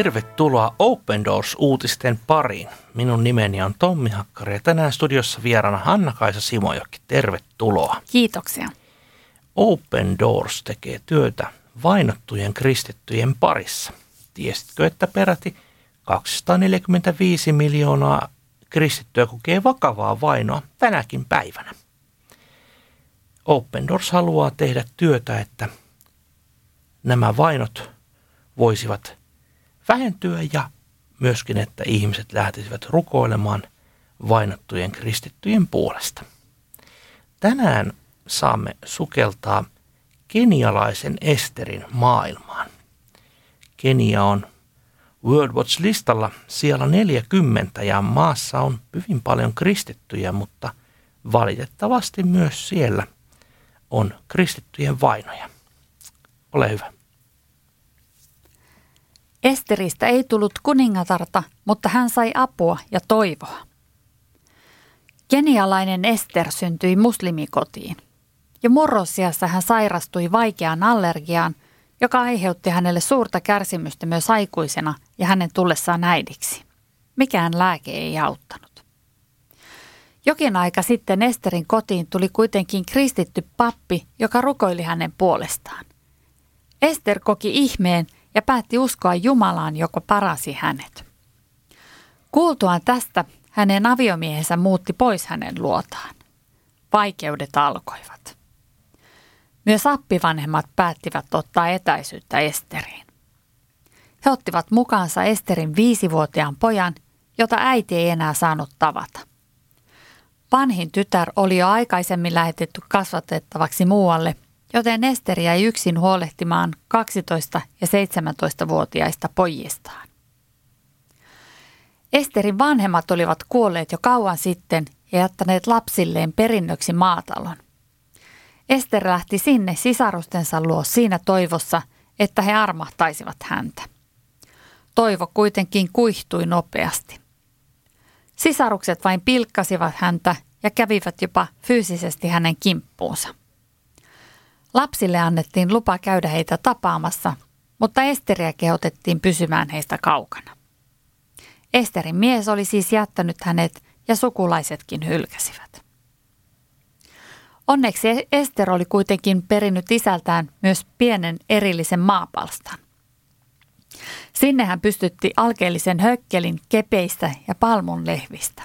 Tervetuloa Open Doors-uutisten pariin. Minun nimeni on Tommi Hakkari ja tänään studiossa vieraana Hanna-Kaisa Simojoki. Tervetuloa. Kiitoksia. Open Doors tekee työtä vainottujen kristittyjen parissa. Tiesitkö, että peräti 245 miljoonaa kristittyä kokee vakavaa vainoa tänäkin päivänä? Open Doors haluaa tehdä työtä, että nämä vainot voisivat vähentyä ja myöskin, että ihmiset lähtisivät rukoilemaan vainottujen kristittyjen puolesta. Tänään saamme sukeltaa kenialaisen Esterin maailmaan. Kenia on World Watch-listalla siellä 40 ja maassa on hyvin paljon kristittyjä, mutta valitettavasti myös siellä on kristittyjen vainoja. Ole hyvä. Esteristä ei tullut kuningatarta, mutta hän sai apua ja toivoa. Kenialainen Ester syntyi muslimikotiin. Jo murrosiassa hän sairastui vaikeaan allergiaan, joka aiheutti hänelle suurta kärsimystä myös aikuisena ja hänen tullessaan äidiksi. Mikään lääke ei auttanut. Jokin aika sitten Esterin kotiin tuli kuitenkin kristitty pappi, joka rukoili hänen puolestaan. Ester koki ihmeen – ja päätti uskoa Jumalaan, joka parasi hänet. Kuultuaan tästä hänen aviomiehensä muutti pois hänen luotaan. Vaikeudet alkoivat. Myös appivanhemmat päättivät ottaa etäisyyttä Esteriin. He ottivat mukaansa Esterin viisivuotiaan pojan, jota äiti ei enää saanut tavata. Vanhin tytär oli jo aikaisemmin lähetetty kasvatettavaksi muualle – joten Esteri jäi yksin huolehtimaan 12- ja 17-vuotiaista pojistaan. Esterin vanhemmat olivat kuolleet jo kauan sitten ja jättäneet lapsilleen perinnöksi maatalon. Ester lähti sinne sisarustensa luo siinä toivossa, että he armahtaisivat häntä. Toivo kuitenkin kuihtui nopeasti. Sisarukset vain pilkkasivat häntä ja kävivät jopa fyysisesti hänen kimppuunsa. Lapsille annettiin lupa käydä heitä tapaamassa, mutta Esteriä kehotettiin pysymään heistä kaukana. Esterin mies oli siis jättänyt hänet ja sukulaisetkin hylkäsivät. Onneksi Ester oli kuitenkin perinnyt isältään myös pienen erillisen maapalstan. Sinne hän pystytti alkeellisen hökkelin kepeistä ja palmun lehvistä.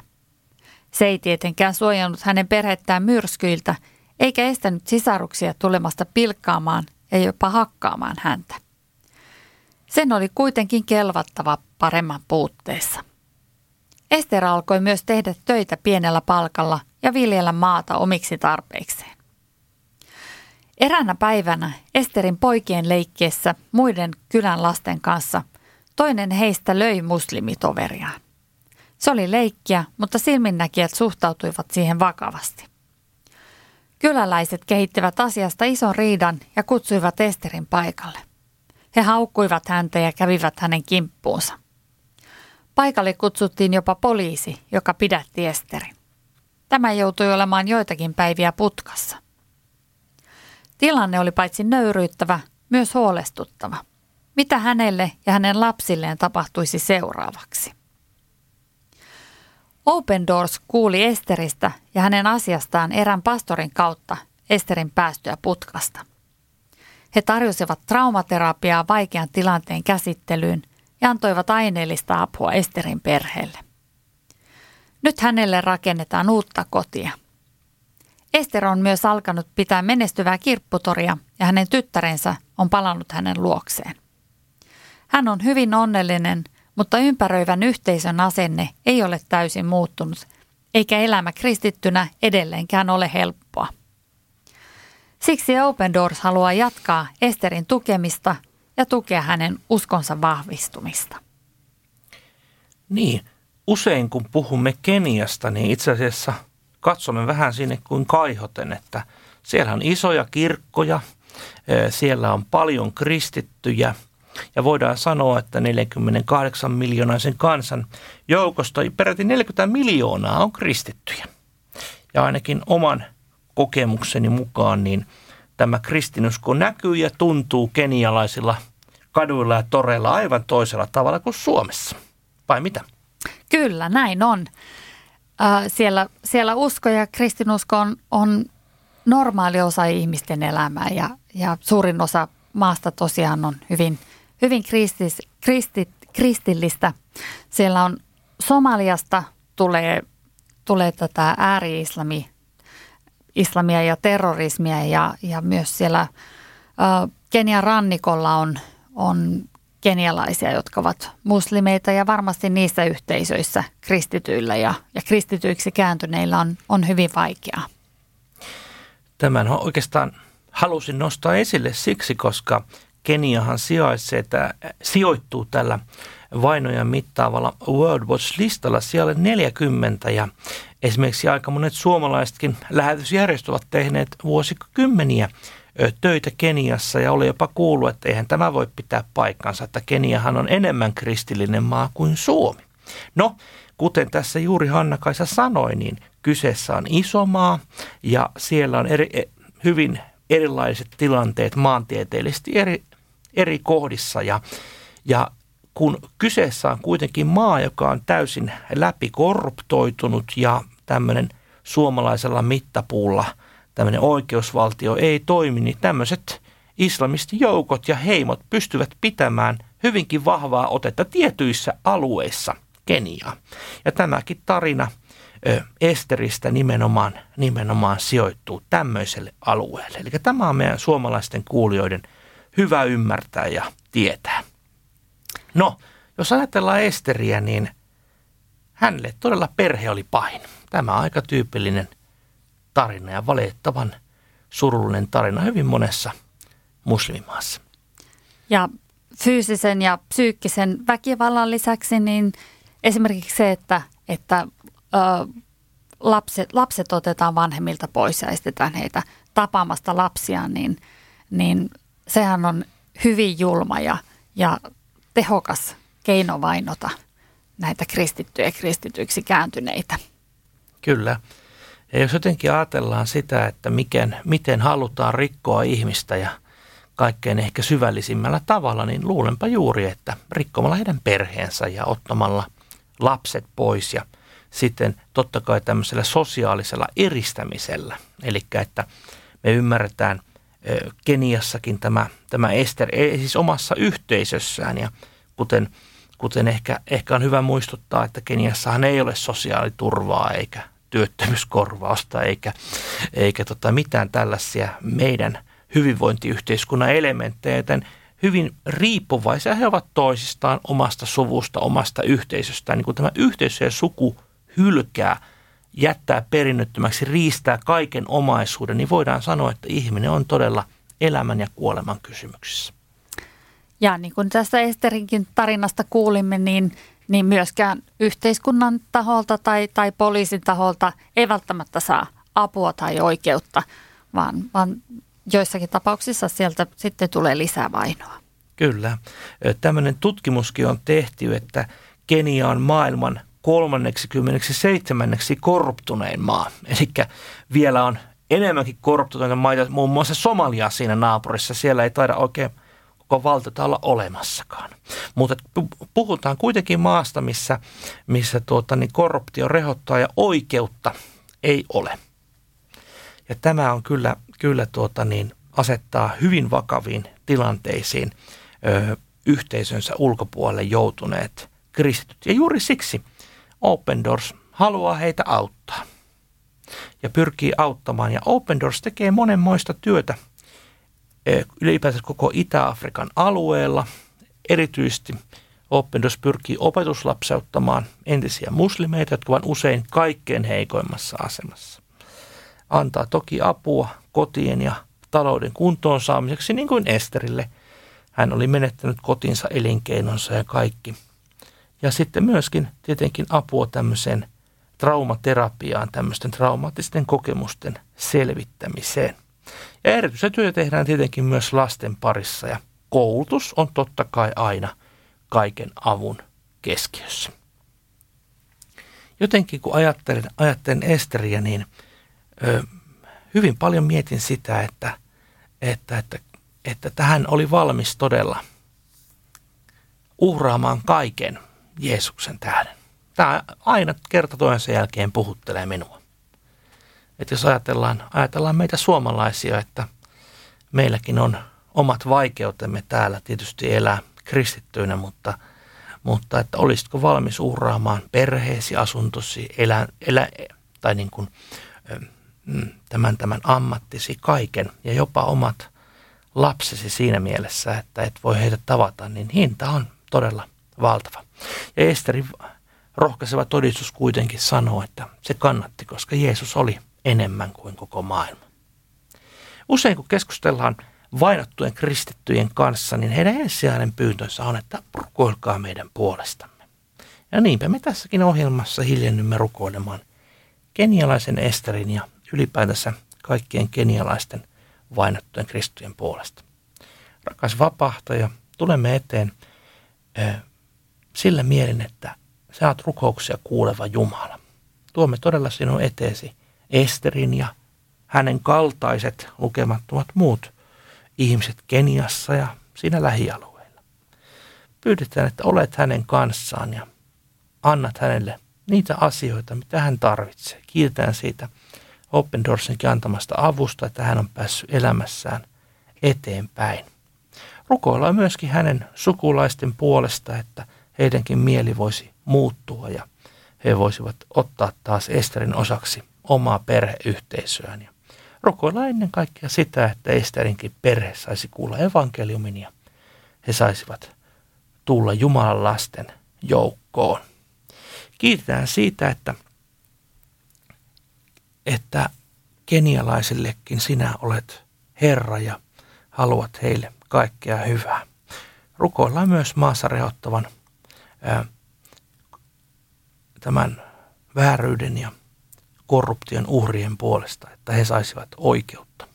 Se ei tietenkään suojannut hänen perhettään myrskyiltä – eikä estänyt sisaruksia tulemasta pilkkaamaan ja jopa hakkaamaan häntä. Sen oli kuitenkin kelvattava paremman puutteessa. Ester alkoi myös tehdä töitä pienellä palkalla ja viljellä maata omiksi tarpeikseen. Eränä päivänä Esterin poikien leikkiessä muiden kylän lasten kanssa toinen heistä löi muslimitoveriaan. Se oli leikkiä, mutta silminnäkijät suhtautuivat siihen vakavasti. Kyläläiset kehittivät asiasta ison riidan ja kutsuivat Esterin paikalle. He haukkuivat häntä ja kävivät hänen kimppuunsa. Paikalle kutsuttiin jopa poliisi, joka pidätti Esterin. Tämä joutui olemaan joitakin päiviä putkassa. Tilanne oli paitsi nöyryyttävä, myös huolestuttava. Mitä hänelle ja hänen lapsilleen tapahtuisi seuraavaksi? Open Doors kuuli Esteristä ja hänen asiastaan erään pastorin kautta Esterin päästyä putkasta. He tarjosivat traumaterapiaa vaikean tilanteen käsittelyyn ja antoivat aineellista apua Esterin perheelle. Nyt hänelle rakennetaan uutta kotia. Ester on myös alkanut pitää menestyvää kirpputoria ja hänen tyttärensä on palannut hänen luokseen. Hän on hyvin onnellinen – mutta ympäröivän yhteisön asenne ei ole täysin muuttunut, eikä elämä kristittynä edelleenkään ole helppoa. Siksi Open Doors haluaa jatkaa Esterin tukemista ja tukea hänen uskonsa vahvistumista. Niin, usein kun puhumme Keniasta, niin itse asiassa katsomme vähän sinne kuin kaihoten, että siellä on isoja kirkkoja, siellä on paljon kristittyjä – ja voidaan sanoa, että 48 miljoonaisen kansan joukosta peräti 40 miljoonaa on kristittyjä. Ja ainakin oman kokemukseni mukaan niin tämä kristinusko näkyy ja tuntuu kenialaisilla kaduilla ja toreilla aivan toisella tavalla kuin Suomessa. Vai mitä? Kyllä, näin on. Siellä, siellä usko ja kristinusko on, on normaali osa ihmisten elämää ja, ja suurin osa maasta tosiaan on hyvin, hyvin kristis, kristit, kristillistä. Siellä on Somaliasta tulee, tulee tätä ääri-islami, islamia ja terrorismia ja, ja myös siellä äh, Kenian rannikolla on, on kenialaisia, jotka ovat muslimeita ja varmasti niissä yhteisöissä kristityillä ja, ja kristityiksi kääntyneillä on, on hyvin vaikeaa. Tämän oikeastaan halusin nostaa esille siksi, koska Keniahan sijaitsee, että sijoittuu tällä vainoja mittaavalla World Watch-listalla siellä 40 ja esimerkiksi aika monet suomalaisetkin lähetysjärjestöt ovat tehneet vuosikymmeniä töitä Keniassa ja oli jopa kuullut, että eihän tämä voi pitää paikkansa, että Keniahan on enemmän kristillinen maa kuin Suomi. No, kuten tässä juuri Hanna-Kaisa sanoi, niin kyseessä on iso maa ja siellä on eri, e, hyvin erilaiset tilanteet maantieteellisesti eri, eri kohdissa ja, ja kun kyseessä on kuitenkin maa, joka on täysin läpikorruptoitunut ja tämmöinen suomalaisella mittapuulla – tämmöinen oikeusvaltio ei toimi, niin tämmöiset islamistijoukot ja heimot pystyvät pitämään hyvinkin vahvaa otetta tietyissä alueissa Keniaa. Ja tämäkin tarina ö, Esteristä nimenomaan, nimenomaan sijoittuu tämmöiselle alueelle. Eli tämä on meidän suomalaisten kuulijoiden hyvä ymmärtää ja tietää. No, jos ajatellaan Esteriä, niin hänelle todella perhe oli pahin. Tämä aika tyypillinen tarina ja valitettavan surullinen tarina hyvin monessa muslimimaassa. Ja fyysisen ja psyykkisen väkivallan lisäksi niin esimerkiksi se, että, että ö, lapset, lapset otetaan vanhemmilta pois ja estetään heitä tapaamasta lapsia, niin, niin sehän on hyvin julma ja, ja tehokas keino vainota näitä kristittyjä kristityiksi kääntyneitä. Kyllä. Ja jos jotenkin ajatellaan sitä, että miten, miten halutaan rikkoa ihmistä ja kaikkein ehkä syvällisimmällä tavalla, niin luulenpa juuri, että rikkomalla heidän perheensä ja ottamalla lapset pois ja sitten totta kai tämmöisellä sosiaalisella eristämisellä. Eli että me ymmärretään Keniassakin tämä, tämä Ester, siis omassa yhteisössään ja kuten, kuten ehkä, ehkä on hyvä muistuttaa, että Keniassahan ei ole sosiaaliturvaa eikä työttömyyskorvausta eikä, eikä tota mitään tällaisia meidän hyvinvointiyhteiskunnan elementtejä, joten hyvin riippuvaisia he ovat toisistaan, omasta suvusta, omasta yhteisöstään. Niin kun tämä yhteisö ja suku hylkää, jättää perinnöttömäksi, riistää kaiken omaisuuden, niin voidaan sanoa, että ihminen on todella elämän ja kuoleman kysymyksissä. Ja niin kuin tässä Esterinkin tarinasta kuulimme, niin niin myöskään yhteiskunnan taholta tai, tai poliisin taholta ei välttämättä saa apua tai oikeutta, vaan, vaan joissakin tapauksissa sieltä sitten tulee lisää vainoa. Kyllä. Tämmöinen tutkimuskin on tehty, että Kenia on maailman 37. korruptunein maa. Eli vielä on enemmänkin korruptuneita maita, muun muassa Somalia siinä naapurissa. Siellä ei taida oikein – koko valtiota olla olemassakaan. Mutta puhutaan kuitenkin maasta, missä, missä tuota, niin korruptio rehottaa ja oikeutta ei ole. Ja tämä on kyllä, kyllä tuota, niin asettaa hyvin vakaviin tilanteisiin ö, yhteisönsä ulkopuolelle joutuneet kristityt. Ja juuri siksi Open Doors haluaa heitä auttaa ja pyrkii auttamaan. Ja Open Doors tekee monenmoista työtä – Eh, ylipäänsä koko Itä-Afrikan alueella. Erityisesti Open Doors pyrkii opetuslapseuttamaan entisiä muslimeita, jotka ovat usein kaikkein heikoimmassa asemassa. Antaa toki apua kotien ja talouden kuntoon saamiseksi, niin kuin Esterille. Hän oli menettänyt kotinsa, elinkeinonsa ja kaikki. Ja sitten myöskin tietenkin apua tämmöiseen traumaterapiaan, tämmöisten traumaattisten kokemusten selvittämiseen. Ja erityistä työtä tehdään tietenkin myös lasten parissa ja koulutus on totta kai aina kaiken avun keskiössä. Jotenkin kun ajattelen, ajattelen Esteriä, niin ö, hyvin paljon mietin sitä, että, että, että, että tähän oli valmis todella uhraamaan kaiken Jeesuksen tähden. Tämä aina kerta toisensa jälkeen puhuttelee minua. Että jos ajatellaan, ajatellaan meitä suomalaisia, että meilläkin on omat vaikeutemme täällä tietysti elää kristittyinä, mutta, mutta että olisitko valmis uhraamaan perheesi, asuntosi, elä, elä, tai niin kuin, mm, tämän, tämän ammattisi, kaiken ja jopa omat lapsesi siinä mielessä, että et voi heitä tavata, niin hinta on todella valtava. Ja Esterin rohkaiseva todistus kuitenkin sanoo, että se kannatti, koska Jeesus oli enemmän kuin koko maailma. Usein kun keskustellaan vainottujen kristittyjen kanssa, niin heidän ensisijainen pyyntönsä on, että rukoilkaa meidän puolestamme. Ja niinpä me tässäkin ohjelmassa hiljennymme rukoilemaan kenialaisen Esterin ja ylipäätänsä kaikkien kenialaisten vainottujen kristittyjen puolesta. Rakas vapahtaja, tulemme eteen sillä mielin, että sä oot rukouksia kuuleva Jumala. Tuomme todella sinun eteesi Esterin ja hänen kaltaiset lukemattomat muut ihmiset Keniassa ja siinä lähialueilla. Pyydetään, että olet hänen kanssaan ja annat hänelle niitä asioita, mitä hän tarvitsee. Kiitetään siitä Open Doorsinkin antamasta avusta, että hän on päässyt elämässään eteenpäin. Rukoillaan myöskin hänen sukulaisten puolesta, että heidänkin mieli voisi muuttua ja he voisivat ottaa taas Esterin osaksi omaa perheyhteisöään. Ja rukoillaan ennen kaikkea sitä, että Esterinkin perhe saisi kuulla evankeliumin ja he saisivat tulla Jumalan lasten joukkoon. Kiitetään siitä, että, että kenialaisillekin sinä olet Herra ja haluat heille kaikkea hyvää. Rukoillaan myös maassa rehottavan tämän vääryyden ja korruption uhrien puolesta, että he saisivat oikeutta.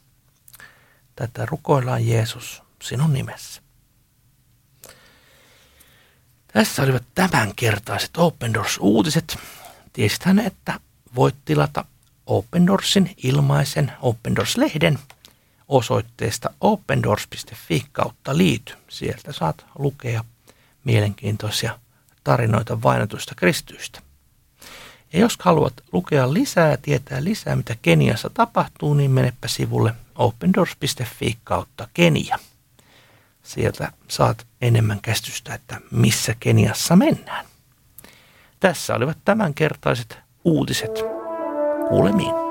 Tätä rukoillaan Jeesus sinun nimessä. Tässä olivat tämänkertaiset Open Doors-uutiset. Tiesithän, että voit tilata Open Doorsin ilmaisen Open Doors-lehden osoitteesta opendoors.fi kautta liity. Sieltä saat lukea mielenkiintoisia tarinoita vainotuista kristyistä. Ja jos haluat lukea lisää ja tietää lisää, mitä Keniassa tapahtuu, niin menepä sivulle opendoors.fi kautta Kenia. Sieltä saat enemmän käsitystä, että missä Keniassa mennään. Tässä olivat tämänkertaiset uutiset. Kuulemiin.